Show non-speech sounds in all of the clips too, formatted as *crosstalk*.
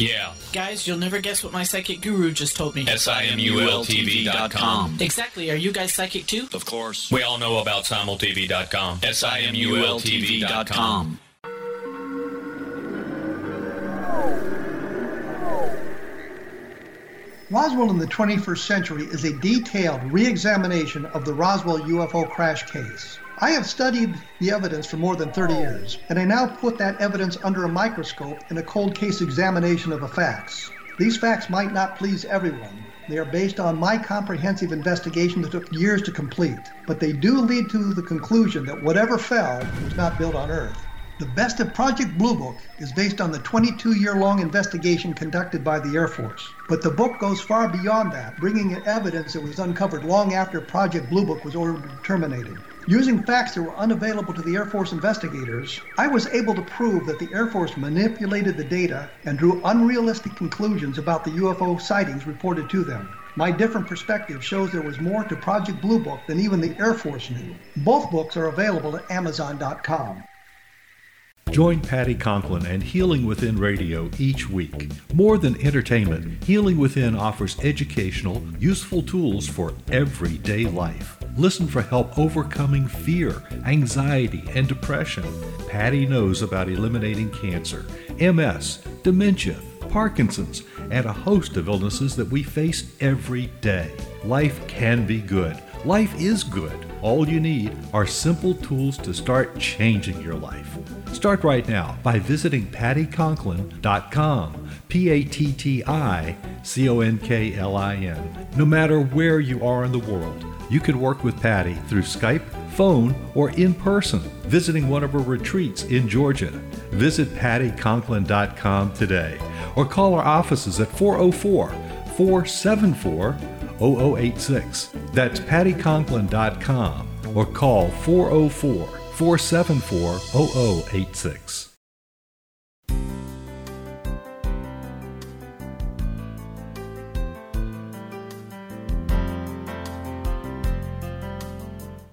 Yeah. Guys, you'll never guess what my psychic guru just told me. S-I-M-U-L-T-V.com. Exactly. Are you guys psychic too? Of course. We all know about simultv.com. S-I-M-U-L-T-V.com. Roswell in the 21st century is a detailed re-examination of the Roswell UFO crash case. I have studied the evidence for more than 30 years, and I now put that evidence under a microscope in a cold case examination of the facts. These facts might not please everyone. They are based on my comprehensive investigation that took years to complete, but they do lead to the conclusion that whatever fell was not built on Earth. The best of Project Blue Book is based on the 22 year long investigation conducted by the Air Force. But the book goes far beyond that, bringing in evidence that was uncovered long after Project Blue Book was ordered terminated. Using facts that were unavailable to the Air Force investigators, I was able to prove that the Air Force manipulated the data and drew unrealistic conclusions about the UFO sightings reported to them. My different perspective shows there was more to Project Blue Book than even the Air Force knew. Both books are available at Amazon.com. Join Patti Conklin and Healing Within Radio each week. More than entertainment, Healing Within offers educational, useful tools for everyday life. Listen for help overcoming fear, anxiety, and depression. Patti knows about eliminating cancer, MS, dementia, Parkinson's, and a host of illnesses that we face every day. Life can be good. Life is good. All you need are simple tools to start changing your life. Start right now by visiting patticonklin.com. P A T T I C O N K L I N. No matter where you are in the world, you can work with Patti through Skype, phone, or in person, visiting one of her retreats in Georgia. Visit patticonklin.com today or call our offices at 404 474 0086. That's patticonklin.com or call 404 474 0086.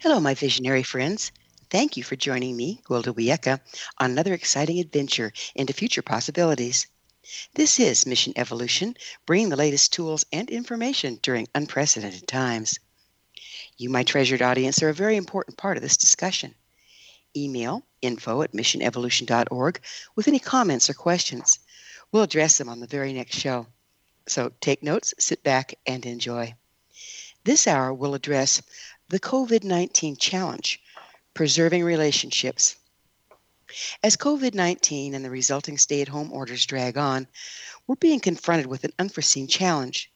Hello, my visionary friends. Thank you for joining me, Gwilda Wiyaka, on another exciting adventure into future possibilities. This is Mission Evolution, bringing the latest tools and information during unprecedented times. You, my treasured audience, are a very important part of this discussion. Email info at missionevolution.org with any comments or questions. We'll address them on the very next show. So take notes, sit back, and enjoy. This hour will address the COVID 19 challenge preserving relationships. As COVID 19 and the resulting stay at home orders drag on, we're being confronted with an unforeseen challenge.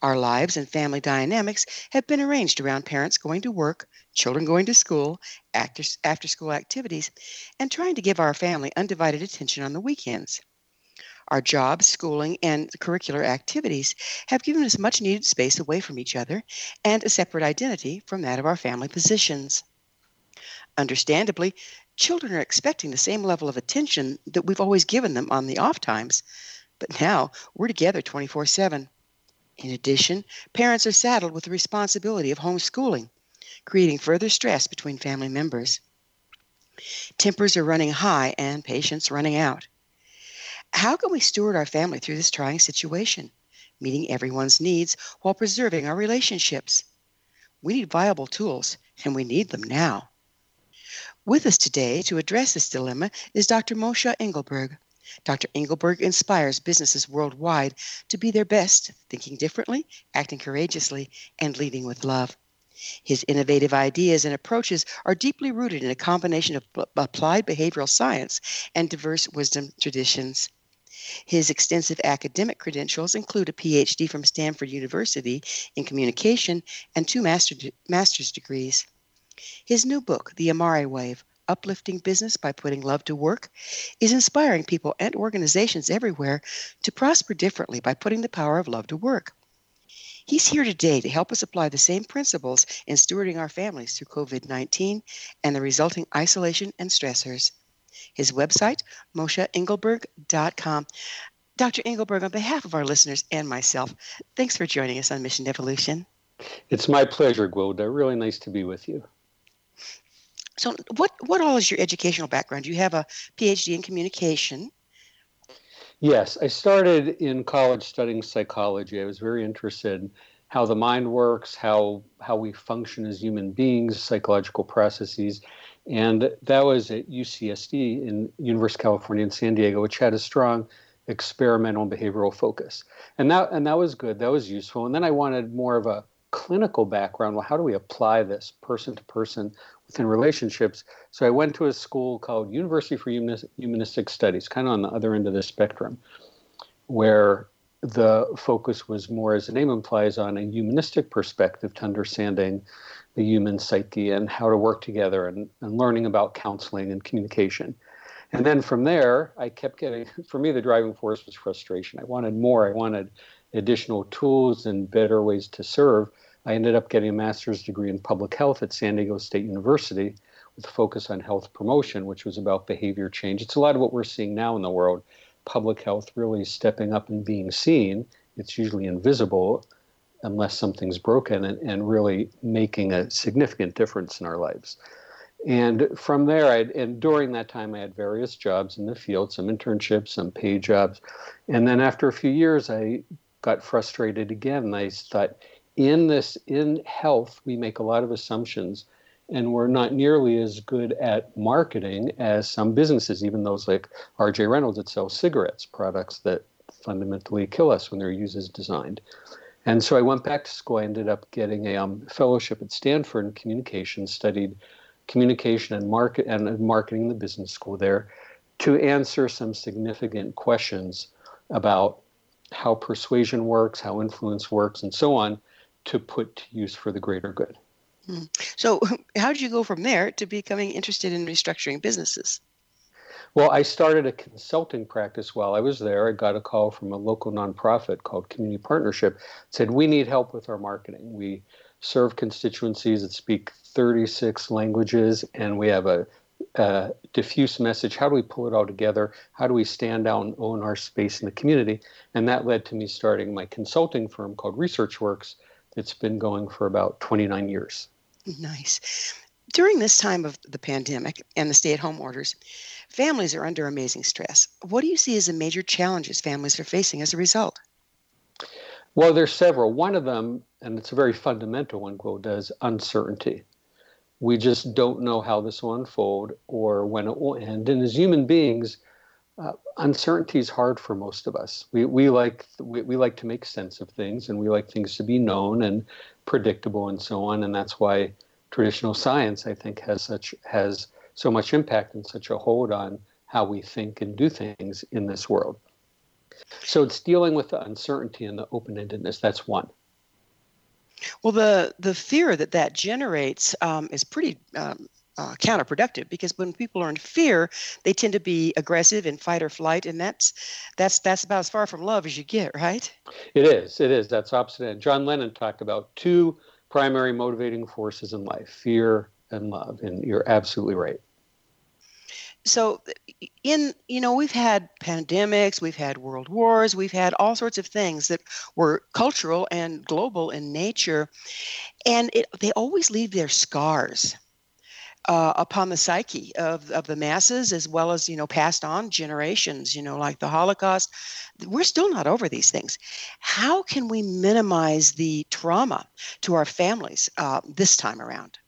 Our lives and family dynamics have been arranged around parents going to work, children going to school, after, after school activities, and trying to give our family undivided attention on the weekends. Our jobs, schooling, and curricular activities have given us much needed space away from each other and a separate identity from that of our family positions. Understandably, children are expecting the same level of attention that we've always given them on the off times, but now we're together 24 7. In addition, parents are saddled with the responsibility of homeschooling, creating further stress between family members. Tempers are running high and patience running out. How can we steward our family through this trying situation, meeting everyone's needs while preserving our relationships? We need viable tools, and we need them now. With us today to address this dilemma is Dr. Moshe Engelberg. Dr. Engelberg inspires businesses worldwide to be their best, thinking differently, acting courageously, and leading with love. His innovative ideas and approaches are deeply rooted in a combination of applied behavioral science and diverse wisdom traditions. His extensive academic credentials include a PhD from Stanford University in communication and two master de- master's degrees. His new book, The Amare Wave Uplifting Business by Putting Love to Work, is inspiring people and organizations everywhere to prosper differently by putting the power of love to work. He's here today to help us apply the same principles in stewarding our families through COVID 19 and the resulting isolation and stressors. His website, mosheengelberg.com. Dr. Engelberg, on behalf of our listeners and myself, thanks for joining us on Mission Evolution. It's my pleasure, Gwilda. Really nice to be with you. So, what what all is your educational background? You have a PhD in communication. Yes, I started in college studying psychology. I was very interested in how the mind works, how how we function as human beings, psychological processes, and that was at UCSD in University of California in San Diego, which had a strong experimental behavioral focus, and that and that was good. That was useful. And then I wanted more of a clinical background. Well, how do we apply this person to person within relationships? So I went to a school called University for Humanistic Studies, kind of on the other end of the spectrum, where the focus was more, as the name implies, on a humanistic perspective to understanding the human psyche and how to work together and, and learning about counseling and communication. And then from there, I kept getting, *laughs* for me, the driving force was frustration. I wanted more. I wanted additional tools and better ways to serve. I ended up getting a master's degree in public health at San Diego State University with a focus on health promotion, which was about behavior change. It's a lot of what we're seeing now in the world public health really stepping up and being seen. It's usually invisible unless something's broken and, and really making a significant difference in our lives. And from there, I and during that time, I had various jobs in the field, some internships, some paid jobs, and then after a few years, I got frustrated again. I thought, in this in health we make a lot of assumptions and we're not nearly as good at marketing as some businesses even those like rj reynolds that sell cigarettes products that fundamentally kill us when they're used as designed and so i went back to school i ended up getting a um, fellowship at stanford in communication studied communication and market and marketing in the business school there to answer some significant questions about how persuasion works how influence works and so on to put to use for the greater good. Hmm. So, *laughs* how did you go from there to becoming interested in restructuring businesses? Well, I started a consulting practice while I was there. I got a call from a local nonprofit called Community Partnership. It said, We need help with our marketing. We serve constituencies that speak 36 languages, and we have a, a diffuse message. How do we pull it all together? How do we stand out and own our space in the community? And that led to me starting my consulting firm called ResearchWorks, it's been going for about 29 years. Nice. During this time of the pandemic and the stay at home orders, families are under amazing stress. What do you see as the major challenges families are facing as a result? Well, there's several. One of them, and it's a very fundamental one, quote, is uncertainty. We just don't know how this will unfold or when it will end. And as human beings, uh, uncertainty is hard for most of us. We, we like we, we like to make sense of things, and we like things to be known and predictable and so on. And that's why traditional science, I think, has such has so much impact and such a hold on how we think and do things in this world. So it's dealing with the uncertainty and the open-endedness. That's one. Well, the the fear that that generates um, is pretty um, uh, counterproductive because when people are in fear, they tend to be aggressive in fight or flight, and that's that's that's about as far from love as you get, right? It is. It is. That's opposite end. John Lennon talked about two primary motivating forces in life: fear and love, and you're absolutely right so in you know we've had pandemics we've had world wars we've had all sorts of things that were cultural and global in nature and it, they always leave their scars uh, upon the psyche of, of the masses as well as you know passed on generations you know like the holocaust we're still not over these things how can we minimize the trauma to our families uh, this time around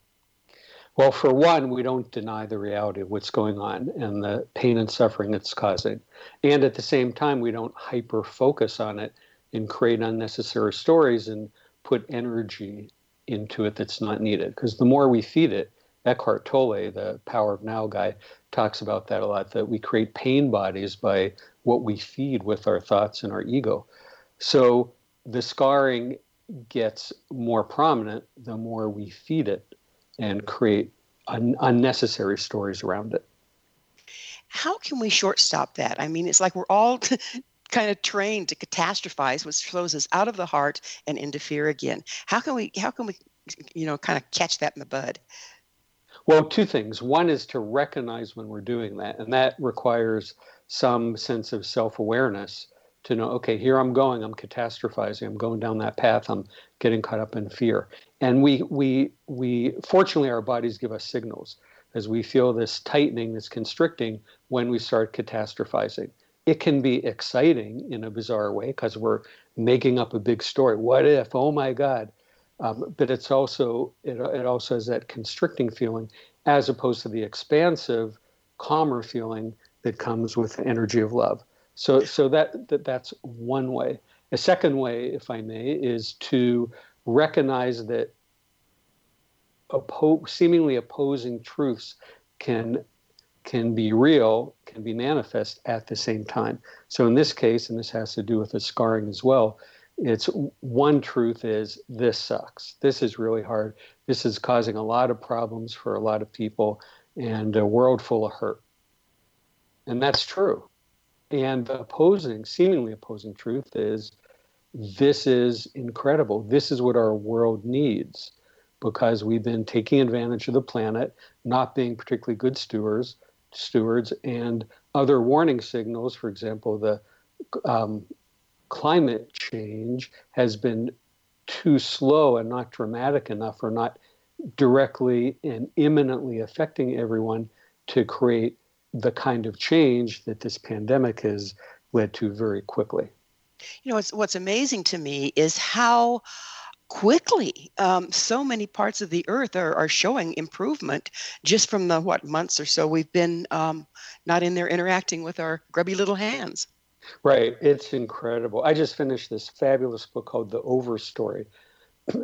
well, for one, we don't deny the reality of what's going on and the pain and suffering it's causing. And at the same time, we don't hyper focus on it and create unnecessary stories and put energy into it that's not needed. Because the more we feed it, Eckhart Tolle, the Power of Now guy, talks about that a lot that we create pain bodies by what we feed with our thoughts and our ego. So the scarring gets more prominent the more we feed it and create un- unnecessary stories around it. How can we shortstop that? I mean, it's like we're all *laughs* kind of trained to catastrophize, which throws us out of the heart and into fear again. How can we? How can we? You know, kind of catch that in the bud. Well, two things. One is to recognize when we're doing that, and that requires some sense of self awareness to know, okay, here I'm going, I'm catastrophizing, I'm going down that path, I'm getting caught up in fear. And we we we fortunately our bodies give us signals as we feel this tightening, this constricting when we start catastrophizing. It can be exciting in a bizarre way because we're making up a big story. What if? Oh my God! Um, but it's also it, it also has that constricting feeling as opposed to the expansive, calmer feeling that comes with the energy of love. So, so that, that that's one way. A second way, if I may, is to recognize that oppo- seemingly opposing truths can can be real, can be manifest at the same time. So in this case, and this has to do with the scarring as well, it's one truth is this sucks. This is really hard. This is causing a lot of problems for a lot of people and a world full of hurt. And that's true. And the opposing, seemingly opposing truth is this is incredible. This is what our world needs because we've been taking advantage of the planet, not being particularly good stewards, stewards, and other warning signals. For example, the um, climate change has been too slow and not dramatic enough, or not directly and imminently affecting everyone to create the kind of change that this pandemic has led to very quickly. You know, what's, amazing to me is how quickly um, so many parts of the earth are, are showing improvement just from the what months or so we've been um, not in there interacting with our grubby little hands right it's incredible i just finished this fabulous book called the Overstory.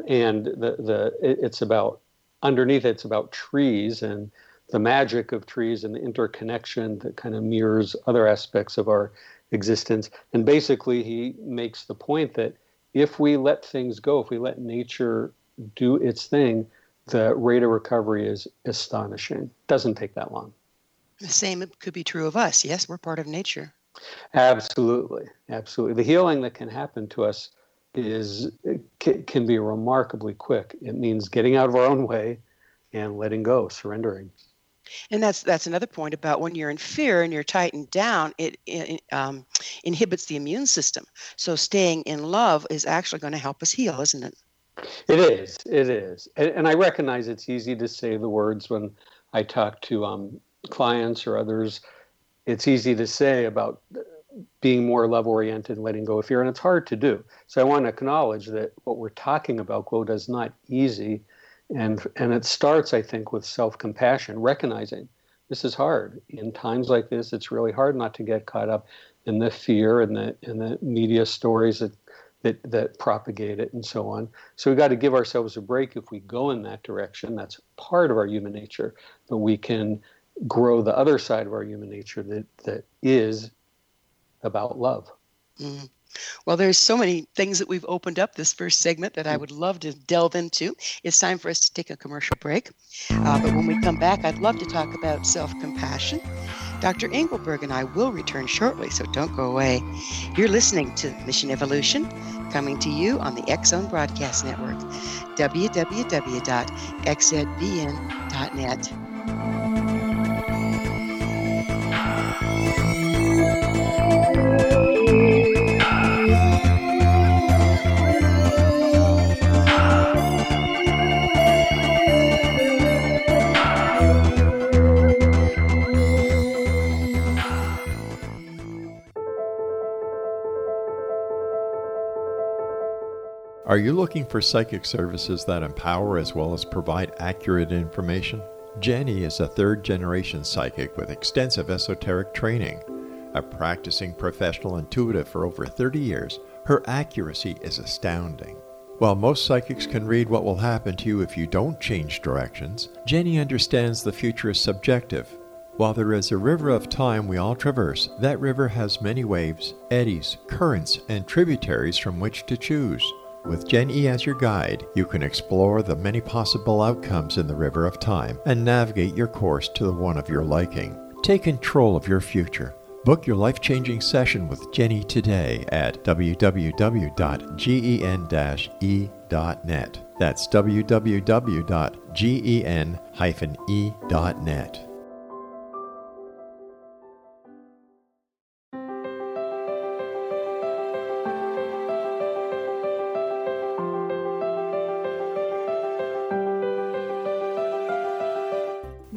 and the, the it's about underneath it's about trees and the magic of trees and the interconnection that kind of mirrors other aspects of our existence. And basically, he makes the point that if we let things go, if we let nature do its thing, the rate of recovery is astonishing. Doesn't take that long. The same could be true of us. Yes, we're part of nature. Absolutely, absolutely. The healing that can happen to us is can be remarkably quick. It means getting out of our own way and letting go, surrendering. And that's that's another point about when you're in fear and you're tightened down, it, it um, inhibits the immune system. So staying in love is actually going to help us heal, isn't it? It is. It is. And, and I recognize it's easy to say the words when I talk to um, clients or others. It's easy to say about being more love oriented and letting go of fear, and it's hard to do. So I want to acknowledge that what we're talking about, quote, is not easy. And, and it starts, I think, with self compassion, recognizing this is hard. In times like this, it's really hard not to get caught up in the fear and the, and the media stories that that that propagate it and so on. So we got to give ourselves a break if we go in that direction. That's part of our human nature, but we can grow the other side of our human nature that that is about love. Mm-hmm. Well, there's so many things that we've opened up this first segment that I would love to delve into. It's time for us to take a commercial break. Uh, but when we come back, I'd love to talk about self compassion. Dr. Engelberg and I will return shortly, so don't go away. You're listening to Mission Evolution, coming to you on the Zone Broadcast Network, www.xzbn.net. Are you looking for psychic services that empower as well as provide accurate information? Jenny is a third generation psychic with extensive esoteric training. A practicing professional intuitive for over 30 years, her accuracy is astounding. While most psychics can read what will happen to you if you don't change directions, Jenny understands the future is subjective. While there is a river of time we all traverse, that river has many waves, eddies, currents, and tributaries from which to choose. With Gen E as your guide, you can explore the many possible outcomes in the river of time and navigate your course to the one of your liking. Take control of your future. Book your life changing session with Jenny today at www.gen-e.net. That's www.gen-e.net.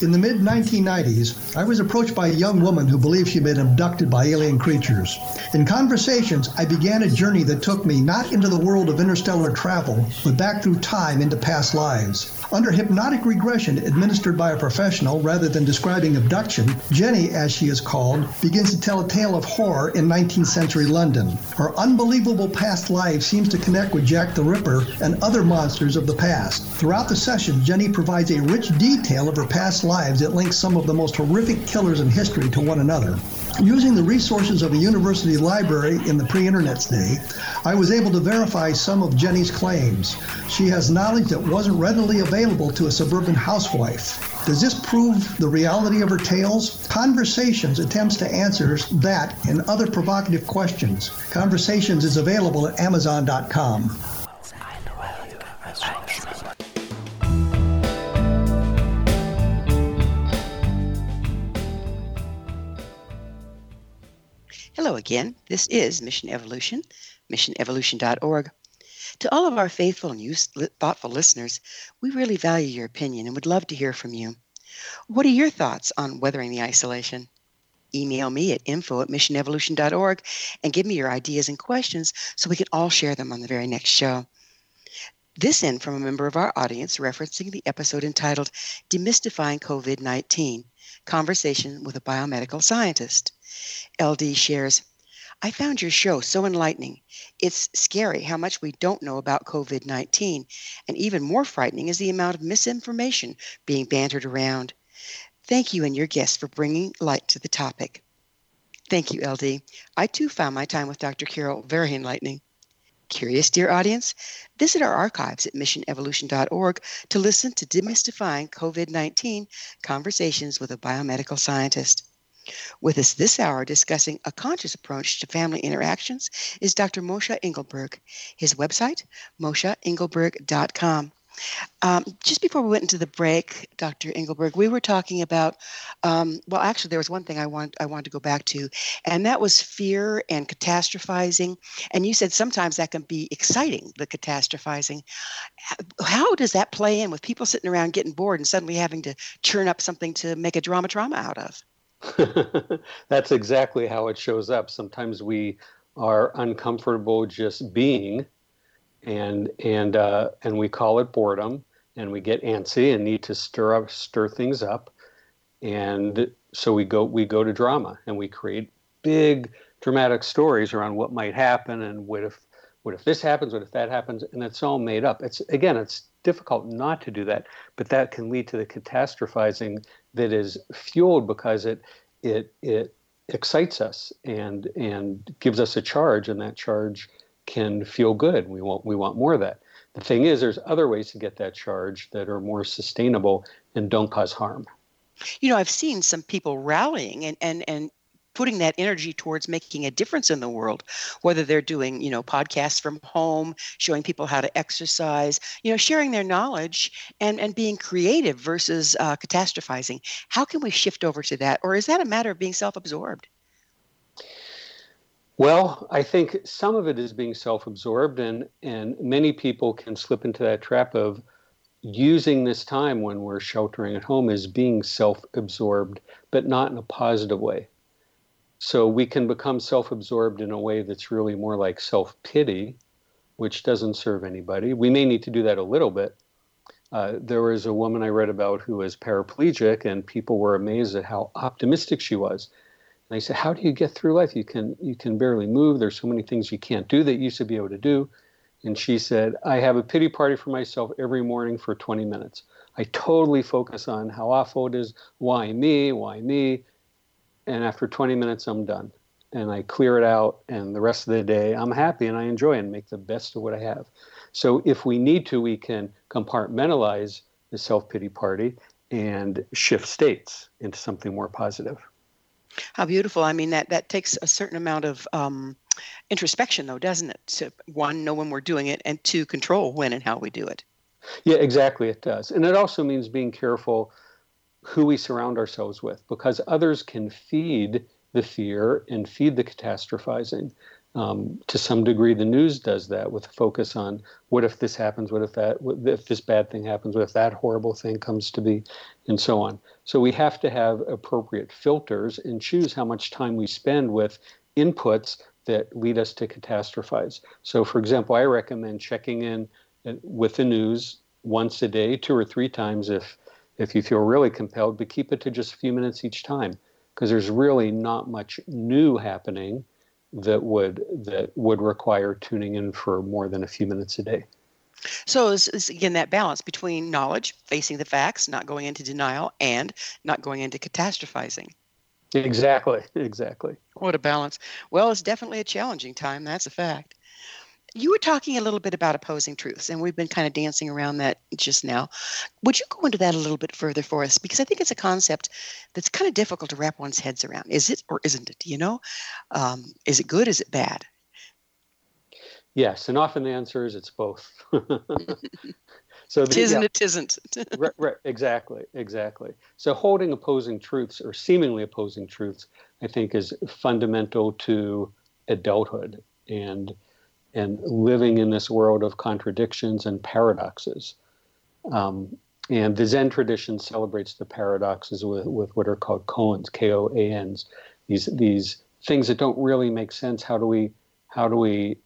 In the mid 1990s, I was approached by a young woman who believed she'd been abducted by alien creatures. In conversations, I began a journey that took me not into the world of interstellar travel, but back through time into past lives. Under hypnotic regression administered by a professional rather than describing abduction, Jenny, as she is called, begins to tell a tale of horror in 19th century London. Her unbelievable past life seems to connect with Jack the Ripper and other monsters of the past. Throughout the session, Jenny provides a rich detail of her past lives that links some of the most horrific killers in history to one another. Using the resources of a university library in the pre internet day, I was able to verify some of Jenny's claims. She has knowledge that wasn't readily available to a suburban housewife. Does this prove the reality of her tales? Conversations attempts to answer that and other provocative questions. Conversations is available at Amazon.com. again. This is Mission Evolution, missionevolution.org. To all of our faithful and use, thoughtful listeners, we really value your opinion and would love to hear from you. What are your thoughts on weathering the isolation? Email me at info at missionevolution.org and give me your ideas and questions so we can all share them on the very next show. This in from a member of our audience referencing the episode entitled Demystifying COVID 19 Conversation with a Biomedical Scientist. LD shares, I found your show so enlightening. It's scary how much we don't know about COVID 19, and even more frightening is the amount of misinformation being bantered around. Thank you and your guests for bringing light to the topic. Thank you, LD. I too found my time with Dr. Carroll very enlightening. Curious, dear audience? Visit our archives at missionevolution.org to listen to Demystifying COVID 19 Conversations with a Biomedical Scientist. With us this hour discussing a conscious approach to family interactions is Dr. Moshe Engelberg. His website, mosheengelberg.com. Um, just before we went into the break, Dr. Engelberg, we were talking about. Um, well, actually, there was one thing I want I wanted to go back to, and that was fear and catastrophizing. And you said sometimes that can be exciting, the catastrophizing. How does that play in with people sitting around getting bored and suddenly having to churn up something to make a drama drama out of? *laughs* That's exactly how it shows up. Sometimes we are uncomfortable just being and and uh, and we call it boredom, and we get antsy and need to stir up stir things up, and so we go we go to drama and we create big dramatic stories around what might happen and what if what if this happens, what if that happens, and it's all made up. It's again, it's difficult not to do that, but that can lead to the catastrophizing that is fueled because it it it excites us and and gives us a charge, and that charge can feel good. We want we want more of that. The thing is, there's other ways to get that charge that are more sustainable and don't cause harm. You know, I've seen some people rallying and and and putting that energy towards making a difference in the world whether they're doing you know podcasts from home showing people how to exercise you know sharing their knowledge and and being creative versus uh, catastrophizing how can we shift over to that or is that a matter of being self-absorbed well, I think some of it is being self-absorbed, and and many people can slip into that trap of using this time when we're sheltering at home as being self-absorbed, but not in a positive way. So we can become self-absorbed in a way that's really more like self-pity, which doesn't serve anybody. We may need to do that a little bit. Uh, there was a woman I read about who was paraplegic, and people were amazed at how optimistic she was and I said, "How do you get through life? You can you can barely move. There's so many things you can't do that you used to be able to do." And she said, "I have a pity party for myself every morning for 20 minutes. I totally focus on how awful it is. Why me? Why me?" And after 20 minutes, I'm done, and I clear it out. And the rest of the day, I'm happy and I enjoy and make the best of what I have. So if we need to, we can compartmentalize the self pity party and shift states into something more positive. How beautiful. I mean, that, that takes a certain amount of um, introspection, though, doesn't it? To one, know when we're doing it, and two, control when and how we do it. Yeah, exactly. It does. And it also means being careful who we surround ourselves with because others can feed the fear and feed the catastrophizing. Um, to some degree, the news does that with focus on what if this happens, what if that, what if this bad thing happens, what if that horrible thing comes to be, and so on. So we have to have appropriate filters and choose how much time we spend with inputs that lead us to catastrophize. So, for example, I recommend checking in uh, with the news once a day, two or three times if if you feel really compelled, but keep it to just a few minutes each time because there's really not much new happening that would that would require tuning in for more than a few minutes a day. So it's, it's, again that balance between knowledge, facing the facts, not going into denial, and not going into catastrophizing. Exactly, *laughs* exactly. What a balance. Well, it's definitely a challenging time. That's a fact. You were talking a little bit about opposing truths, and we've been kind of dancing around that just now. Would you go into that a little bit further for us? Because I think it's a concept that's kind of difficult to wrap one's heads around. Is it or isn't it? You know, um, is it good? Is it bad? Yes, and often the answer is it's both. *laughs* so the, tisn't yeah, it tisn't. *laughs* right, right, exactly, exactly. So holding opposing truths or seemingly opposing truths, I think, is fundamental to adulthood and and living in this world of contradictions and paradoxes. Um, and the Zen tradition celebrates the paradoxes with, with what are called koans, K-O-A-N's. These these things that don't really make sense. How do we how do we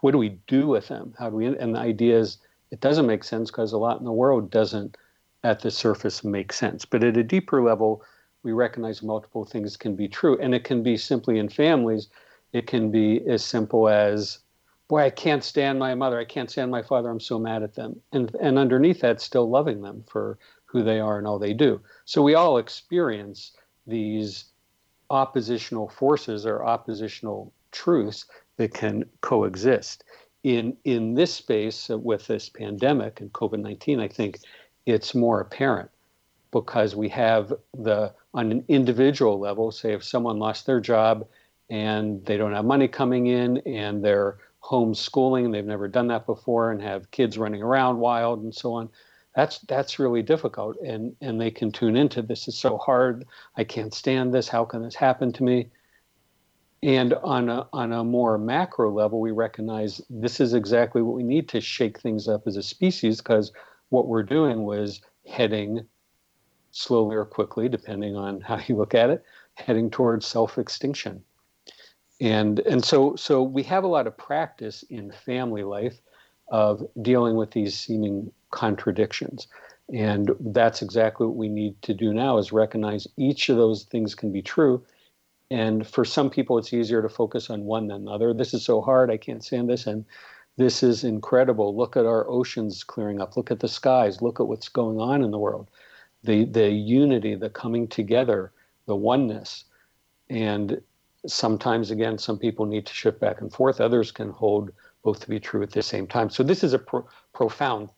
what do we do with them? How do we and the idea is it doesn't make sense because a lot in the world doesn't at the surface make sense. But at a deeper level, we recognize multiple things can be true. And it can be simply in families, it can be as simple as, boy, I can't stand my mother, I can't stand my father, I'm so mad at them. And, and underneath that, still loving them for who they are and all they do. So we all experience these oppositional forces or oppositional truths that can coexist. In, in this space with this pandemic and COVID 19, I think it's more apparent because we have the on an individual level say if someone lost their job and they don't have money coming in and they're homeschooling they've never done that before and have kids running around wild and so on. That's that's really difficult and and they can tune into this is so hard. I can't stand this. How can this happen to me? And on a, on a more macro level we recognize this is exactly what we need to shake things up as a species because what we're doing was heading slowly or quickly, depending on how you look at it, heading towards self-extinction. And and so so we have a lot of practice in family life of dealing with these seeming contradictions. And that's exactly what we need to do now is recognize each of those things can be true. And for some people, it's easier to focus on one than the other. This is so hard, I can't stand this. And this is incredible. Look at our oceans clearing up. Look at the skies. Look at what's going on in the world. The, the unity, the coming together, the oneness. And sometimes, again, some people need to shift back and forth. Others can hold both to be true at the same time. So, this is a pro- profound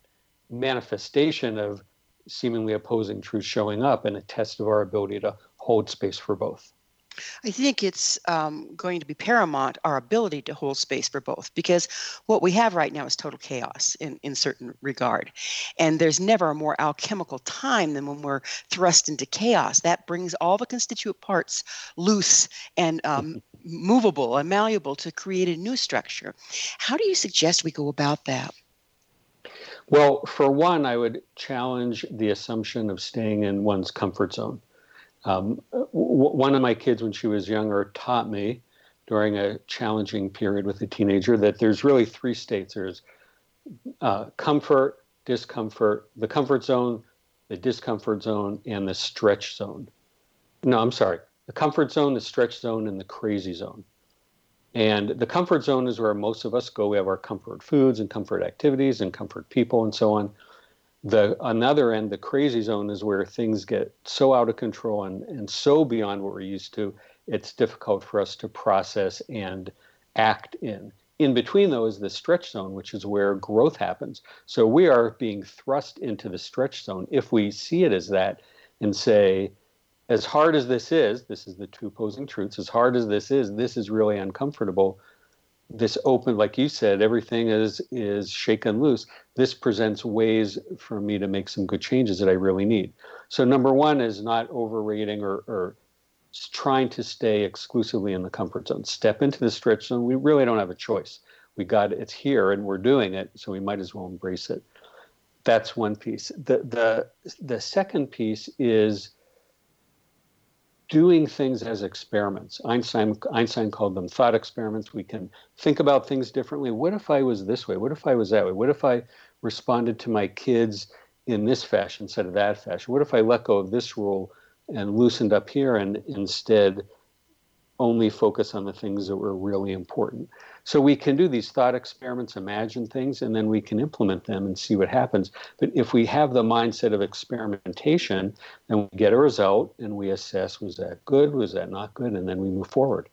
manifestation of seemingly opposing truths showing up and a test of our ability to hold space for both. I think it's um, going to be paramount our ability to hold space for both because what we have right now is total chaos in, in certain regard. And there's never a more alchemical time than when we're thrust into chaos. That brings all the constituent parts loose and um, *laughs* movable and malleable to create a new structure. How do you suggest we go about that? Well, for one, I would challenge the assumption of staying in one's comfort zone. Um, w- one of my kids, when she was younger, taught me during a challenging period with a teenager that there's really three states there's uh, comfort, discomfort, the comfort zone, the discomfort zone, and the stretch zone. No, I'm sorry. The comfort zone, the stretch zone, and the crazy zone. And the comfort zone is where most of us go. We have our comfort foods and comfort activities and comfort people and so on the another end, the crazy zone, is where things get so out of control and, and so beyond what we're used to, it's difficult for us to process and act in. In between though is the stretch zone, which is where growth happens. So we are being thrust into the stretch zone. If we see it as that and say, as hard as this is, this is the two opposing truths, as hard as this is, this is really uncomfortable this open like you said everything is is shaken loose. This presents ways for me to make some good changes that i really need. So number one is not overrating or, or trying to stay exclusively in the comfort zone. Step into the stretch zone. We really don't have a choice. We got it's here and we're doing it so we might as well embrace it. That's one piece. The the the second piece is doing things as experiments. Einstein Einstein called them thought experiments. We can think about things differently. What if I was this way? What if I was that way? What if I responded to my kids in this fashion instead of that fashion? What if I let go of this rule and loosened up here and instead only focus on the things that were really important? So we can do these thought experiments, imagine things, and then we can implement them and see what happens. But if we have the mindset of experimentation, then we get a result and we assess was that good, was that not good, and then we move forward.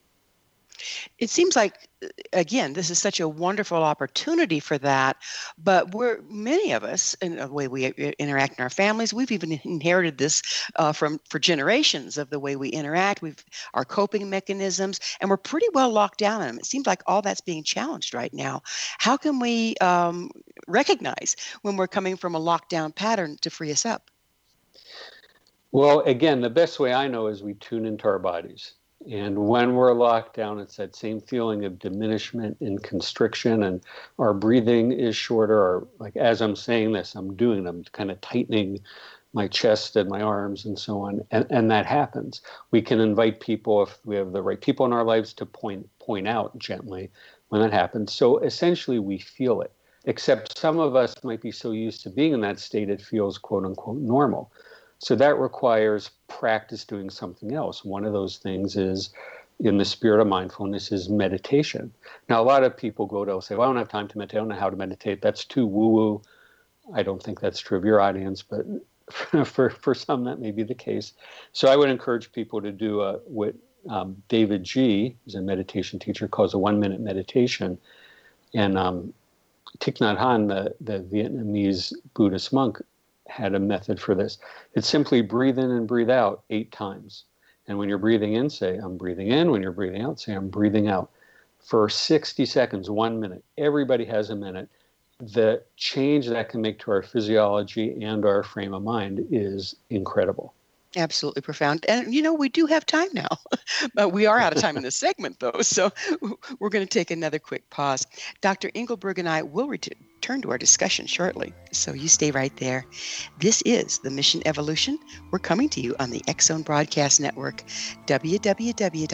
It seems like again, this is such a wonderful opportunity for that. But we're many of us, in the way we interact in our families, we've even inherited this uh, from for generations of the way we interact. We've our coping mechanisms, and we're pretty well locked down in them. It seems like all that's being challenged right now. How can we um, recognize when we're coming from a lockdown pattern to free us up? Well, again, the best way I know is we tune into our bodies and when we're locked down, it's that same feeling of diminishment and constriction, and our breathing is shorter. Or like as I'm saying this, I'm doing, I'm kind of tightening my chest and my arms and so on, and, and that happens. We can invite people if we have the right people in our lives to point point out gently when that happens. So essentially, we feel it. except some of us might be so used to being in that state it feels quote unquote normal. So that requires practice doing something else. One of those things is in the spirit of mindfulness is meditation. Now, a lot of people go to say, well, I don't have time to meditate. I don't know how to meditate. That's too woo woo. I don't think that's true of your audience, but *laughs* for, for some, that may be the case. So I would encourage people to do a, what um, davidji, who's a meditation teacher, calls a one minute meditation. And um, Thich Nhat Hanh, the, the Vietnamese Buddhist monk, had a method for this. It's simply breathe in and breathe out eight times. And when you're breathing in, say, I'm breathing in. When you're breathing out, say, I'm breathing out. For 60 seconds, one minute. Everybody has a minute. The change that can make to our physiology and our frame of mind is incredible. Absolutely profound. And you know, we do have time now. *laughs* but we are out of time in this segment, though. So *laughs* we're going to take another quick pause. Dr. Engelberg and I will return to our discussion shortly. So you stay right there. This is the Mission Evolution. We're coming to you on the Zone Broadcast Network, www.xzbn.net.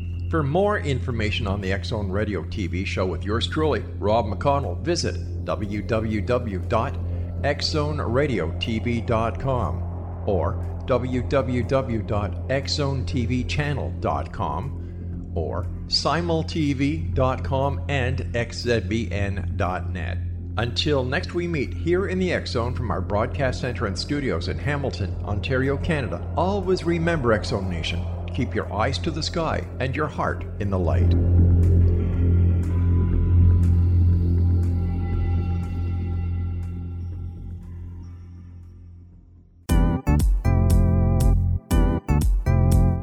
For more information on the Zone Radio TV show with yours truly, Rob McConnell, visit www.xzoneradiotv.com or www.xzonetvchannel.com or simultv.com and xzbn.net. Until next we meet here in the Zone from our broadcast center and studios in Hamilton, Ontario, Canada, always remember Zone Nation Keep your eyes to the sky and your heart in the light.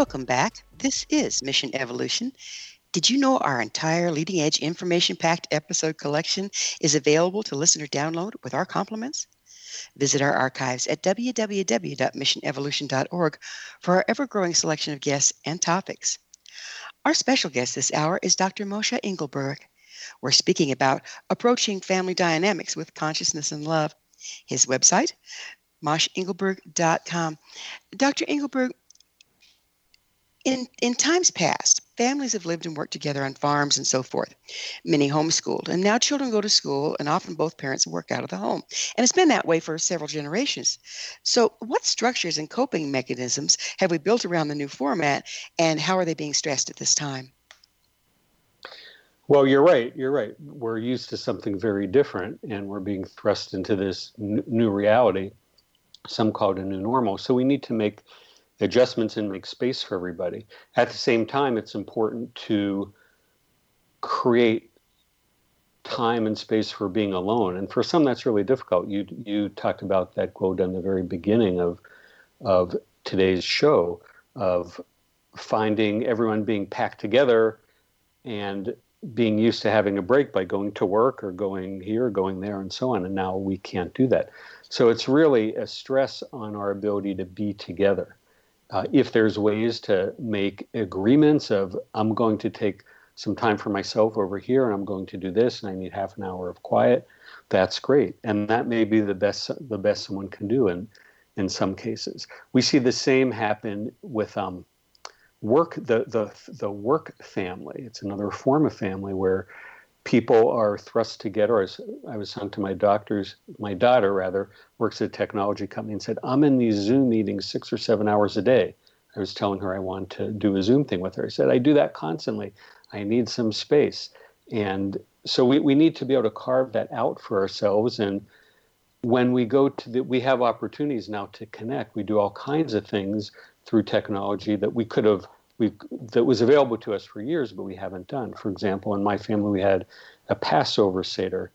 Welcome back. This is Mission Evolution. Did you know our entire leading edge information packed episode collection is available to listener download with our compliments? Visit our archives at www.missionevolution.org for our ever growing selection of guests and topics. Our special guest this hour is Dr. Moshe Engelberg. We're speaking about approaching family dynamics with consciousness and love. His website, mosheengelberg.com. Dr. Engelberg, in, in times past, families have lived and worked together on farms and so forth. Many homeschooled, and now children go to school, and often both parents work out of the home. And it's been that way for several generations. So, what structures and coping mechanisms have we built around the new format, and how are they being stressed at this time? Well, you're right. You're right. We're used to something very different, and we're being thrust into this n- new reality. Some call it a new normal. So we need to make adjustments and make space for everybody. At the same time, it's important to create time and space for being alone. And for some, that's really difficult. You you talked about that quote in the very beginning of of today's show of finding everyone being packed together and being used to having a break by going to work or going here, going there, and so on. And now we can't do that. So it's really a stress on our ability to be together uh, if there's ways to make agreements of i'm going to take some time for myself over here and i'm going to do this and i need half an hour of quiet that's great. And that may be the best the best someone can do in in some cases. We see the same happen with um, work the the the work family. It's another form of family where people are thrust together. As I was saying to my doctors, my daughter rather works at a technology company and said, I'm in these Zoom meetings six or seven hours a day. I was telling her I want to do a Zoom thing with her. I said, I do that constantly. I need some space. And so we, we need to be able to carve that out for ourselves. And when we go to the, we have opportunities now to connect. We do all kinds of things through technology that we could have we that was available to us for years, but we haven't done. For example, in my family, we had a Passover Seder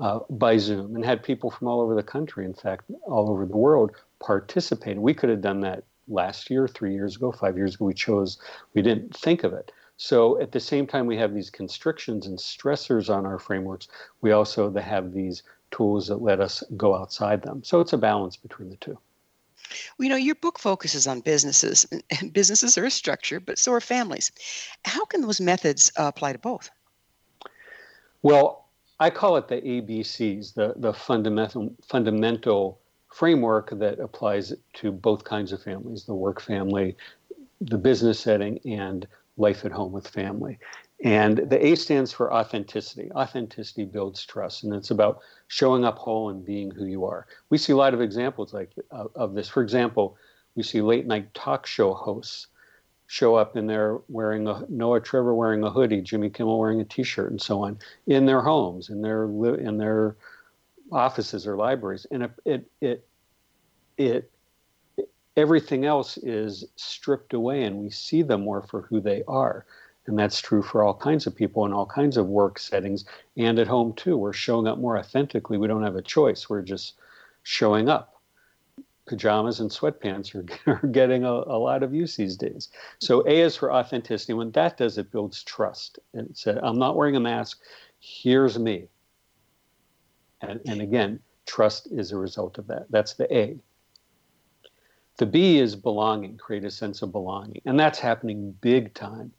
uh, by Zoom and had people from all over the country, in fact, all over the world, participate. We could have done that last year, three years ago, five years ago. We chose, we didn't think of it. So at the same time, we have these constrictions and stressors on our frameworks. We also have these tools that let us go outside them. So it's a balance between the two. Well, you know, your book focuses on businesses, and businesses are a structure, but so are families. How can those methods uh, apply to both? Well, I call it the ABCs, the, the fundamental, fundamental framework that applies to both kinds of families the work family, the business setting, and life at home with family. And the A stands for authenticity. Authenticity builds trust, and it's about showing up whole and being who you are. We see a lot of examples like uh, of this. For example, we see late night talk show hosts show up in there wearing a Noah Trevor wearing a hoodie, Jimmy Kimmel wearing a T-shirt, and so on in their homes, in their in their offices or libraries, and it it it, it everything else is stripped away, and we see them more for who they are. And that's true for all kinds of people in all kinds of work settings and at home too. We're showing up more authentically. We don't have a choice. We're just showing up. Pajamas and sweatpants are, *laughs* are getting a, a lot of use these days. So A is for authenticity. When that does, it builds trust. And it said, I'm not wearing a mask. Here's me. And, and again, trust is a result of that. That's the A. The B is belonging, create a sense of belonging. And that's happening big time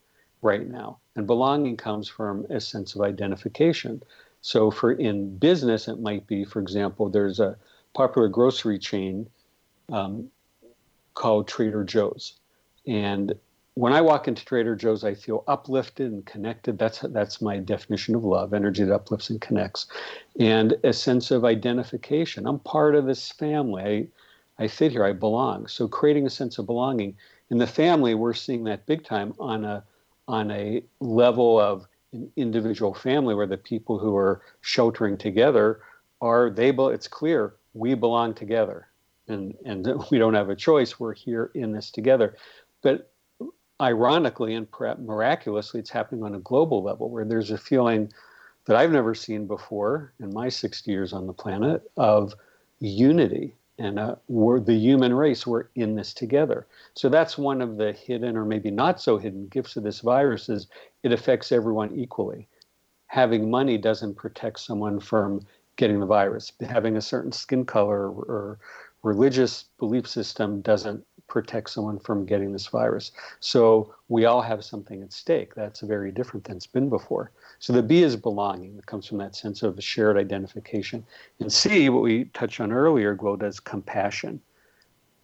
right now. And belonging comes from a sense of identification. So for in business, it might be, for example, there's a popular grocery chain um, called Trader Joe's. And when I walk into Trader Joe's, I feel uplifted and connected. That's that's my definition of love: energy that uplifts and connects, and a sense of identification. I'm part of this family. I, I fit here. I belong. So creating a sense of belonging in the family, we're seeing that big time on a on a level of an individual family where the people who are sheltering together are they it's clear we belong together. And and *laughs* we don't have a choice. We're here in this together. But ironically and perhaps miraculously it's happening on a global level where there's a feeling that I've never seen before in my 60 years on the planet of unity and uh, we're the human race we're in this together so that's one of the hidden or maybe not so hidden gifts of this virus is it affects everyone equally having money doesn't protect someone from getting the virus. Having a certain skin color or religious belief system doesn't protect someone from getting this virus. So we all have something at stake. That's very different than it's been before. So the B is belonging. It comes from that sense of shared identification. And C, what we touched on earlier, Glo, does compassion.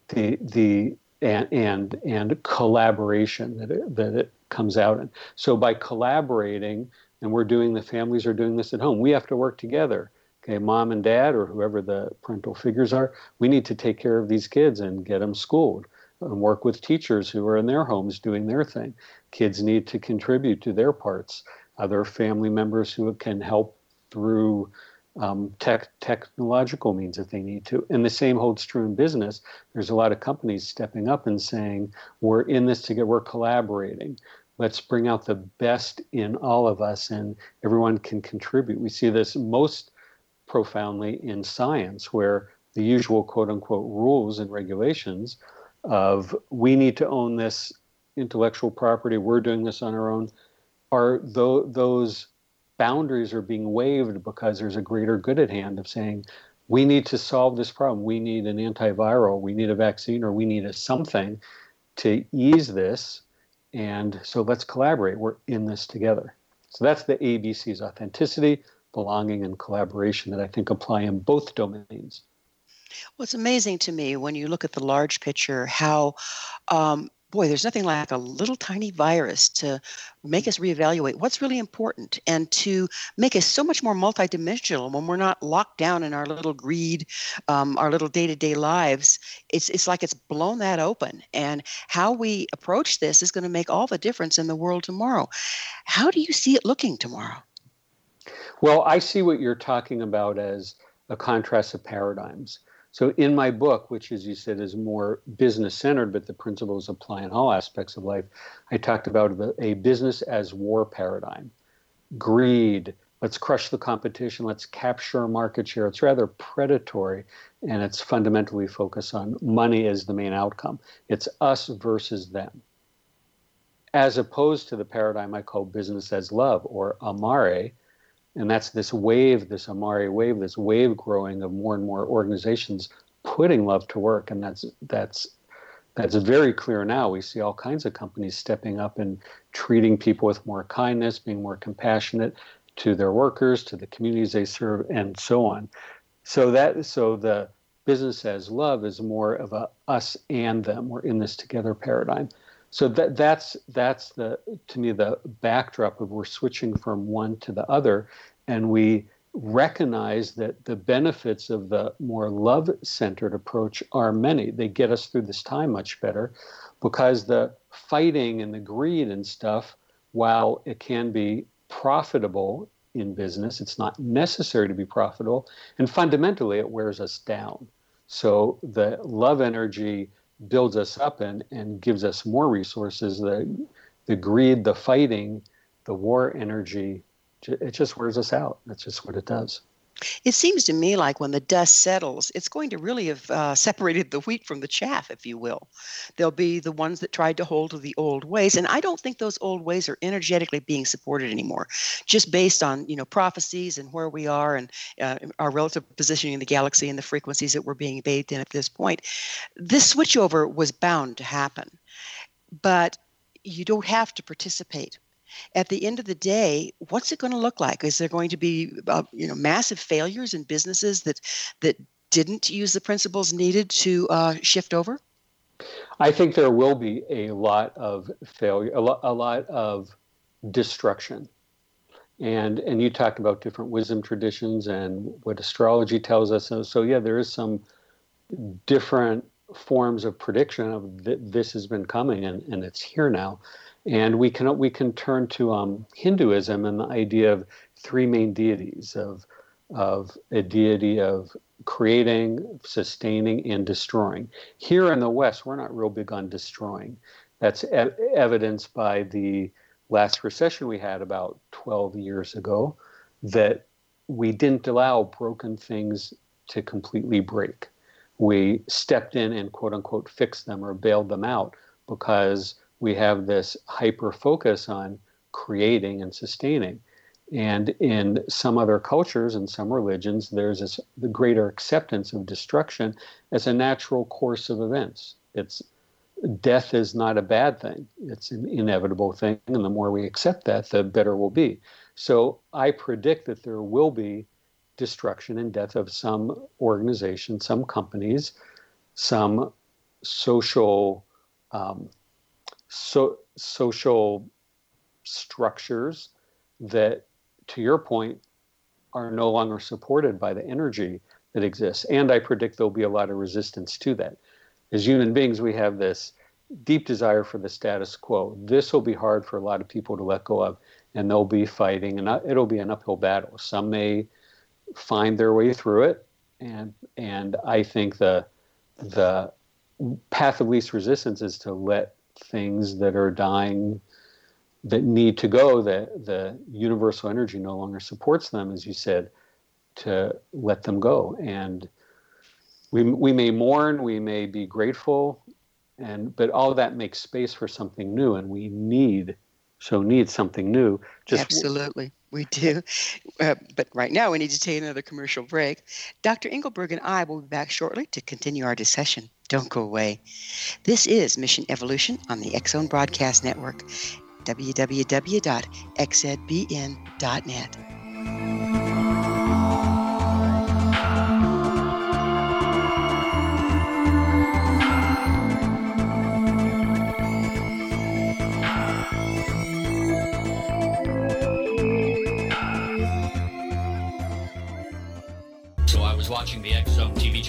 The the and and and collaboration that it, that it comes out in. So by collaborating, and we're doing the families are doing this at home. We have to work together. Okay, mom and dad, or whoever the parental figures are, we need to take care of these kids and get them schooled and work with teachers who are in their homes doing their thing. Kids need to contribute to their parts. Other family members who can help through um, tech, technological means if they need to. And the same holds true in business. There's a lot of companies stepping up and saying, we're in this together, we're collaborating. Let's bring out the best in all of us, and everyone can contribute. We see this most profoundly in science, where the usual quote unquote rules and regulations of we need to own this intellectual property, we're doing this on our own, are th- those boundaries are being waived because there's a greater good at hand of saying we need to solve this problem. We need an antiviral, we need a vaccine, or we need a something to ease this. And so let's collaborate. We're in this together. So that's the ABCs authenticity, belonging, and collaboration that I think apply in both domains. Well, it's amazing to me when you look at the large picture how um, boy, there's nothing like a little tiny virus to make us reevaluate what's really important and to make us so much more multidimensional when we're not locked down in our little greed, um, our little day-to-day lives. It's it's like it's blown that open, and how we approach this is going to make all the difference in the world tomorrow. How do you see it looking tomorrow? Well, I see what you're talking about as a contrast of paradigms. So in my book, which as you said is more business centered, but the principles apply in all aspects of life, I talked about a business as war paradigm. Greed, let's crush the competition, let's capture market share. It's rather predatory and it's fundamentally focused on money as the main outcome. It's us versus them. As opposed to the paradigm I call business as love or amare, and that's this wave, this Amare wave, this wave growing of more and more organizations putting love to work, and that's that's that's very clear now. We see all kinds of companies stepping up and treating people with more kindness, being more compassionate to their workers, to the communities they serve, and so on. So that so the business as love is more of a us and them. We're in this together paradigm so that that's that's the to me the backdrop of we're switching from one to the other and we recognize that the benefits of the more love centered approach are many. They get us through this time much better because the fighting and the greed and stuff while it can be profitable in business it's not necessary to be profitable and fundamentally it wears us down. So the love energy builds us up and, and gives us more resources. The, the greed, the fighting, the war energy, it just wears us out. That's just what it does. It seems to me like when the dust settles, it's going to really have uh, separated the wheat from the chaff, if you will. There'll be the ones that tried to hold to the old ways, and I don't think those old ways are energetically being supported anymore, just based on you know prophecies and where we are and uh, our relative positioning in the galaxy and the frequencies that we're being bathed in at this point. This switchover was bound to happen, but you don't have to participate at the end of the day, what's it going to look like? Is there going to be uh, you know massive failures in businesses that that didn't use the principles needed to uh, shift over? I think there will be a lot of failure, a lot, a lot of destruction. And and you talked about different wisdom traditions and what astrology tells us. So, so yeah, there is some different forms of prediction of th- this has been coming and, and it's here now. And we can we can turn to um, Hinduism and the idea of three main deities of of a deity of creating, sustaining, and destroying. Here in the West, we're not real big on destroying. That's e- evidenced by the last recession we had about 12 years ago, that we didn't allow broken things to completely break. We stepped in and quote unquote fixed them or bailed them out because we have this hyper focus on creating and sustaining. And in some other cultures and some religions, there's this, the greater acceptance of destruction as a natural course of events. It's death is not a bad thing; it's an inevitable thing, and the more we accept that, the better we'll be. So I predict that there will be destruction and death of some organizations, some companies, some social um, so, social structures that, to your point, are no longer supported by the energy that exists. And I predict there'll be a lot of resistance to that. As human beings, we have this deep desire for the status quo. This will be hard for a lot of people to let go of, and they'll be fighting, and uh, it'll be an uphill battle. Some may find their way through it, and and I think the the path of least resistance is to let things that are dying that need to go that the universal energy no longer supports them as you said to let them go. And we, we may mourn we may be grateful and but all of that makes space for something new and we need so need something new. Just absolutely *laughs* we do. Uh, but right now, we need to take another commercial break. Dr. Engelberg and I will be back shortly to continue our discussion. Don't go away. This is Mission Evolution on the X Zone Broadcast Network, www.xzbn.net.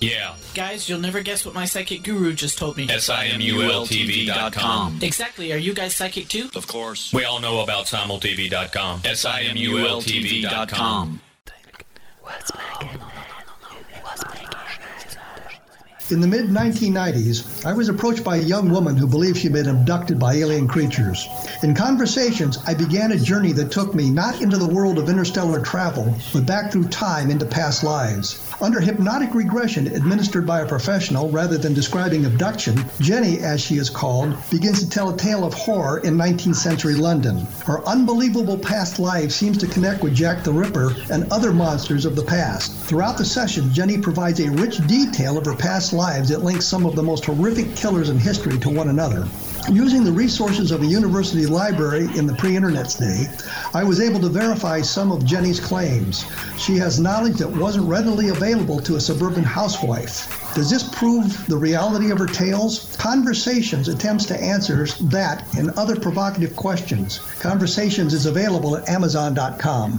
Yeah. Guys, you'll never guess what my psychic guru just told me. SIMULTV.com. Exactly. Are you guys psychic too? Of course. We all know about SimulTV.com. SIMULTV.com. What's In the mid 1990s, I was approached by a young woman who believed she'd been abducted by alien creatures. In conversations, I began a journey that took me not into the world of interstellar travel, but back through time into past lives. Under hypnotic regression administered by a professional rather than describing abduction, Jenny, as she is called, begins to tell a tale of horror in 19th century London. Her unbelievable past life seems to connect with Jack the Ripper and other monsters of the past. Throughout the session, Jenny provides a rich detail of her past lives that links some of the most horrific killers in history to one another. Using the resources of a university library in the pre internet's day, I was able to verify some of Jenny's claims. She has knowledge that wasn't readily available to a suburban housewife. Does this prove the reality of her tales? Conversations attempts to answer that and other provocative questions. Conversations is available at Amazon.com.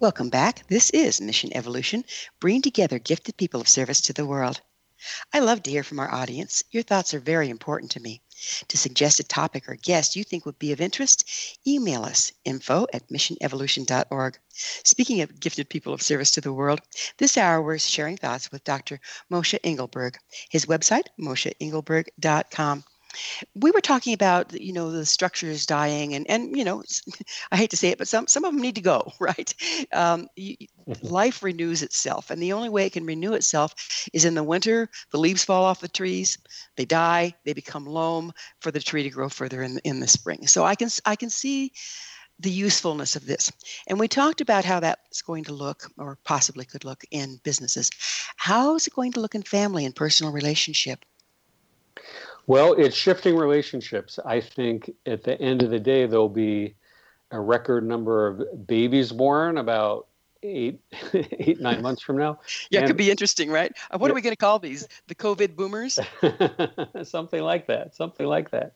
Welcome back. This is Mission Evolution, bringing together gifted people of service to the world. I love to hear from our audience. Your thoughts are very important to me. To suggest a topic or guest you think would be of interest, email us info at missionevolution.org. Speaking of gifted people of service to the world, this hour we're sharing thoughts with Dr. Moshe Engelberg. His website, mosheengelberg.com we were talking about you know the structures dying and and you know *laughs* i hate to say it but some some of them need to go *laughs* right? Um, life renews itself and the only way it can renew itself is in the winter the leaves fall off the trees they die they become loam for the tree to grow further in, in the spring. So i can i can see the usefulness of this. And we talked about how that's going to look or possibly could look in businesses. How is it going to look in family and personal relationship well, it's shifting relationships. I think at the end of the day, there'll be a record number of babies born about eight, *laughs* eight, nine months from now. Yeah, and, it could be interesting, right? Uh, what yeah. are we going to call these? The COVID boomers? *laughs* something like that. Something like that.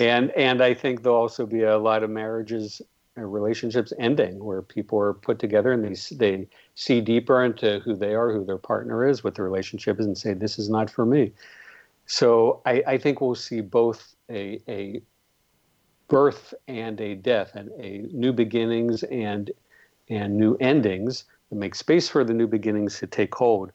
And and I think there'll also be a lot of marriages or relationships ending where people are put together and they they see deeper into who they are, who their partner is, what the relationship is, and say, "This is not for me." So I, I think we'll see both a, a birth and a death, and a new beginnings and and new endings that make space for the new beginnings to take hold,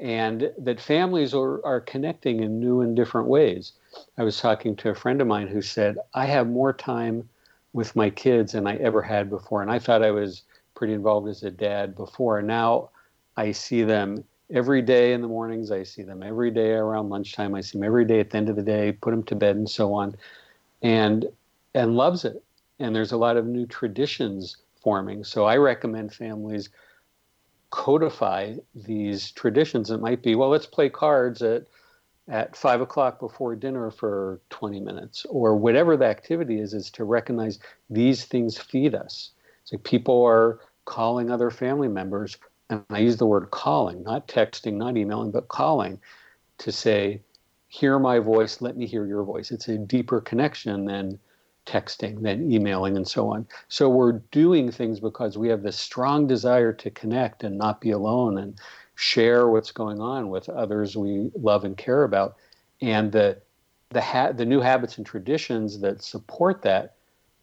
and that families are, are connecting in new and different ways. I was talking to a friend of mine who said, I have more time with my kids than I ever had before. And I thought I was pretty involved as a dad before. Now I see them every day in the mornings. I see them every day around lunchtime. I see them every day at the end of the day, put them to bed and so on, and and loves it. And there's a lot of new traditions forming. So I recommend families codify these traditions. It might be well, let's play cards at at five o'clock before dinner for 20 minutes, or whatever the activity is, is to recognize these things feed us. So people are calling other family members and I use the word calling, not texting, not emailing, but calling to say, hear my voice, let me hear your voice. It's a deeper connection than texting, than emailing, and so on. So we're doing things because we have this strong desire to connect and not be alone and share what's going on with others we love and care about. And the the ha- the new habits and traditions that support that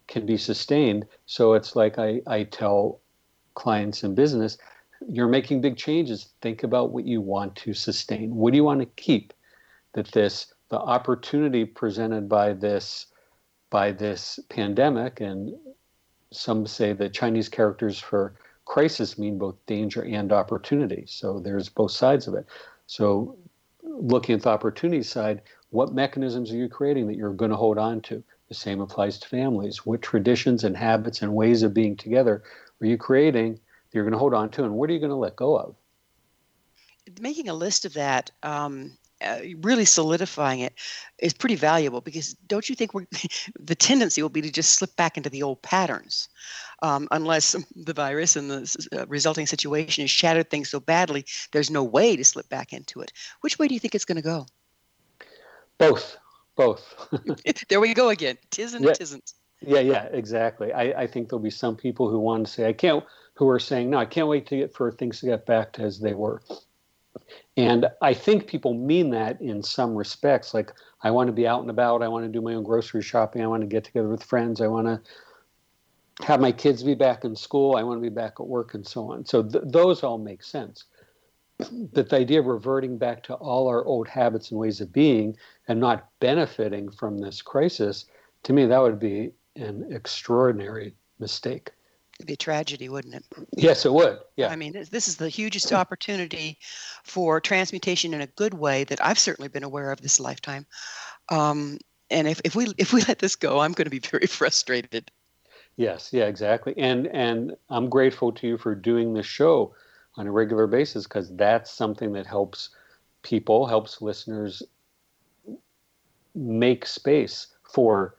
can be sustained. So it's like I, I tell clients in business, you're making big changes, think about what you want to sustain. What do you want to keep? That this the opportunity presented by this by this pandemic, and some say that Chinese characters for crisis mean both danger and opportunity. So there's both sides of it. So looking at the opportunity side, what mechanisms are you creating that you're going to hold on to? The same applies to families. What traditions and habits and ways of being together are you creating you're going to hold on to, and what are you going to let go of? Making a list of that, um, uh, really solidifying it, is pretty valuable because don't you think *laughs* the tendency will be to just slip back into the old patterns, um, unless the virus and the uh, resulting situation has shattered things so badly, there's no way to slip back into it. Which way do you think it's going to go? Both, both. *laughs* *laughs* there we go again. Tisn't yeah. tisn't. Yeah, yeah, exactly. I, I think there'll be some people who want to say, I can't who are saying, "No, I can't wait to get for things to get back to as they were." And I think people mean that in some respects. Like, I want to be out and about. I want to do my own grocery shopping. I want to get together with friends. I want to have my kids be back in school. I want to be back at work and so on. So th- those all make sense. But the idea of reverting back to all our old habits and ways of being and not benefiting from this crisis, to me, that would be an extraordinary mistake. It'd be a tragedy, wouldn't it? Yes, it would. Yeah. I mean, this is the hugest opportunity for transmutation in a good way that I've certainly been aware of this lifetime. Um, and if, if we if we *laughs* let this go, I'm going to be very *laughs* frustrated. Yes, yeah, exactly. And and I'm grateful to you for doing this show on a regular basis because that's something that helps people, helps listeners make space for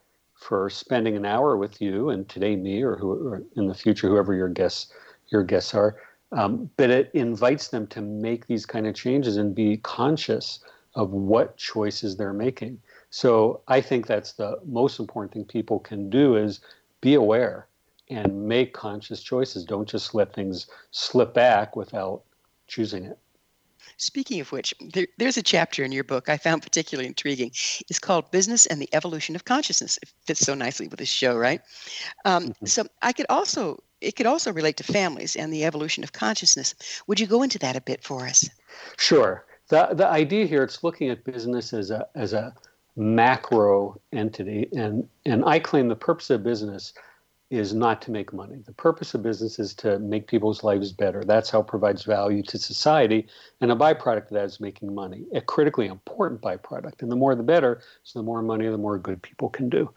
for spending an hour with you and today me or who or in the future whoever your guests your guests are um, but it invites them to make these kind of changes and be conscious of what choices they're making. So i think that's the most important thing people can do is be aware and make conscious choices. Don't just let things slip back without choosing it Speaking of which, there, there's a chapter in your book I found particularly intriguing. It's called Business and the Evolution of Consciousness. It fits so nicely with this show, right? Um, mm-hmm. So I could also it could also relate to families and the evolution of consciousness. Would you go into that a bit for us? Sure. The the idea here it's looking at business as a as a macro entity and and I claim the purpose of business is not to make money. The purpose of business is to make people's lives better. That's how it provides value to society. And a byproduct of that is making money, a critically important byproduct. And the more the better, so the more money, the more good people can do.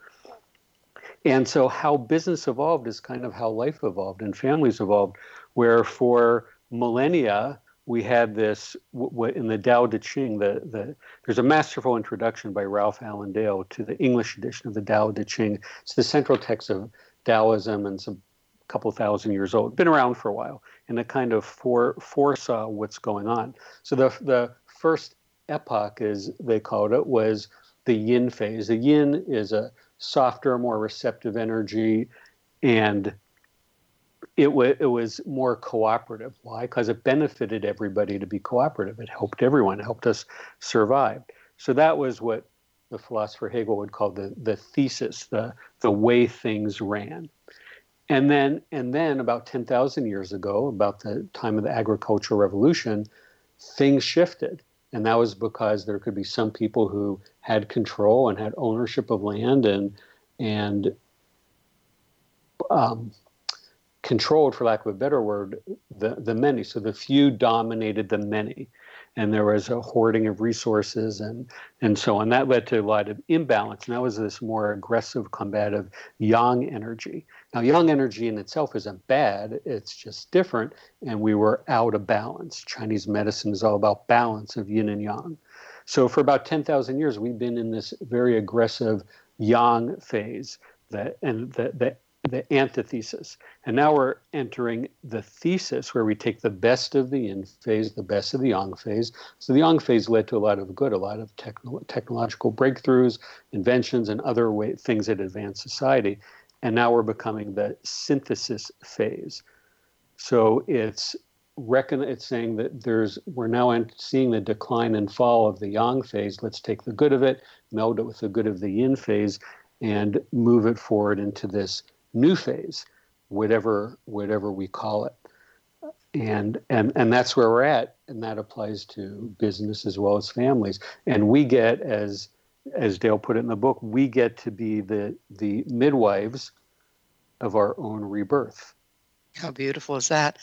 And so, how business evolved is kind of how life evolved and families evolved, where for millennia, we had this in the Tao Te Ching. The, the, there's a masterful introduction by Ralph Alan Dale to the English edition of the Tao Te Ching. It's the central text of Taoism and some couple thousand years old, been around for a while, and it kind of fore, foresaw what's going on. So the the first epoch, as they called it, was the yin phase. The yin is a softer, more receptive energy, and it, w- it was more cooperative. Why? Because it benefited everybody to be cooperative. It helped everyone, it helped us survive. So that was what the philosopher Hegel would call the, the thesis, the, the way things ran. And then, and then about 10,000 years ago, about the time of the agricultural revolution, things shifted. And that was because there could be some people who had control and had ownership of land and, and um, controlled, for lack of a better word, the, the many. So the few dominated the many and there was a hoarding of resources and and so on. That led to a lot of imbalance, and that was this more aggressive, combative yang energy. Now, yang energy in itself isn't bad; it's just different, and we were out of balance. Chinese medicine is all about balance of yin and yang. So, for about ten thousand years, we've been in this very aggressive yang phase. That and the, the the antithesis. And now we're entering the thesis where we take the best of the yin phase, the best of the yang phase. So the yang phase led to a lot of good, a lot of techno- technological breakthroughs, inventions, and other way, things that advance society. And now we're becoming the synthesis phase. So it's reckon it's saying that there's we're now seeing the decline and fall of the yang phase. Let's take the good of it, meld it with the good of the yin phase, and move it forward into this new phase, whatever whatever we call it. And and and that's where we're at, and that applies to business as well as families. And we get as as Dale put it in the book, we get to be the the midwives of our own rebirth. How beautiful is that?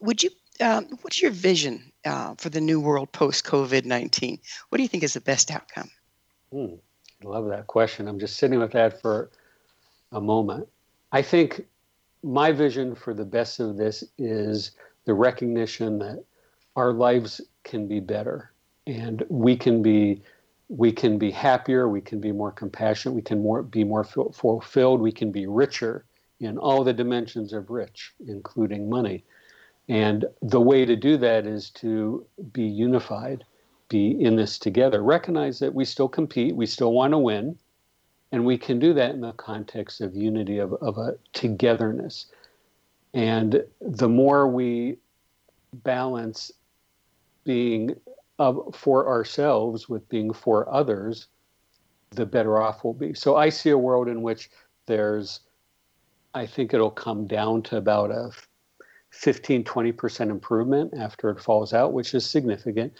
Would you? Um, what's your vision uh, for the new world post COVID nineteen? What do you think is the best outcome? Hmm. I love that question. I'm just sitting with that for a moment. I think my vision for the best of this is the recognition that our lives can be better and we can be we can be happier we can be more compassionate we can more be more fulfilled we can be richer in all the dimensions of rich including money. And the way to do that is to be unified be in this together. Recognize that we still compete we still want to win and we can do that in the context of unity, of, of a togetherness. And the more we balance being of, for ourselves with being for others, the better off we'll be. So I see a world in which there's, I think it'll come down to about a 15, 20% improvement after it falls out, which is significant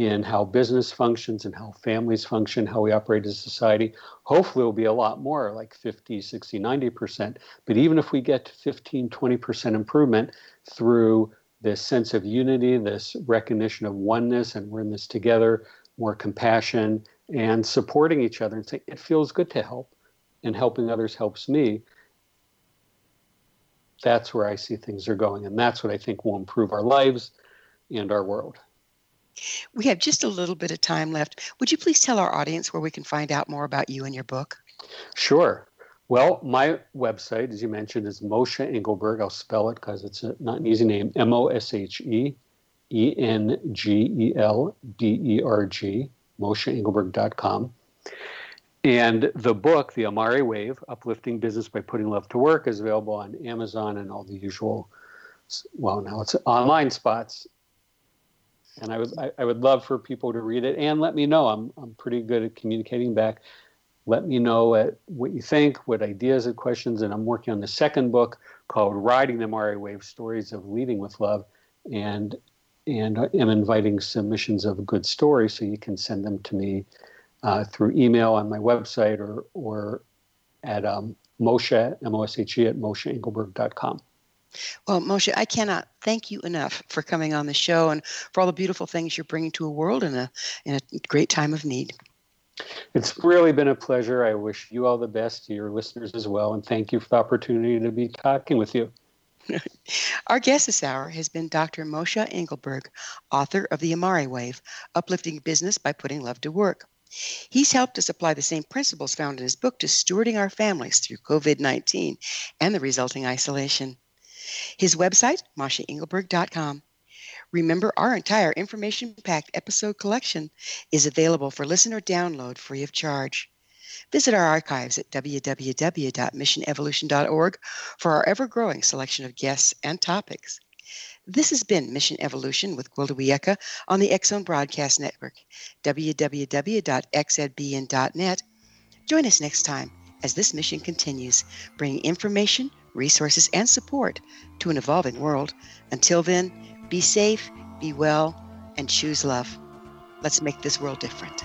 in how business functions and how families function, how we operate as a society. Hopefully, it will be a lot more, like 50, 60, 90%. But even if we get to 15, 20% improvement through this sense of unity, this recognition of oneness, and we're in this together, more compassion, and supporting each other and saying, it feels good to help, and helping others helps me. That's where I see things are going. And that's what I think will improve our lives and our world. We have just a little bit of time left. Would you please tell our audience where we can find out more about you and your book? Sure. Well, my website, as you mentioned, is Moshe Engelberg. I'll spell it because it's a, not an easy name. M O S H E E N G E L B E R G, MosheEngelberg.com. And the book, The Amare Wave Uplifting Business by Putting Love to Work, is available on Amazon and all the usual, well, now it's online spots and I would I, I, would love for people to read it and let me know. I'm I'm pretty good at communicating back. Let me know what, what you think, what ideas and questions, and I'm working on the second book called "Riding the Amare Wave: Stories of Leading with Love," and and am inviting submissions of good stories, so you can send them to me uh, through email on my website or or at um, Moshe M O S H E at MosheEngelberg.com. Well, Moshe, I cannot thank you enough for coming on the show and for all the beautiful things you're bringing to a world in a in a great time of need. It's really been a pleasure. I wish you all the best to your listeners as well, and thank you for the opportunity to be talking with you. *laughs* Our guest this hour has been Dr. Moshe Engelberg, author of The Amare Wave Uplifting Business by Putting Love to Work. He's helped us apply the same principles found in his book to stewarding our families through COVID 19 and the resulting isolation. His website, mosheengelberg.com. Remember, our entire information packed episode collection is available for listener download free of charge. Visit our archives at www.missionevolution.org for our ever growing selection of guests and topics. This has been Mission Evolution with Gwilda Wiyaka on the Zone Broadcast Network, www.xzbn.net. Join us next time as this mission continues, bringing information, resources, and support to an evolving world. Until then, be safe, be well, and choose love. Let's make this world different.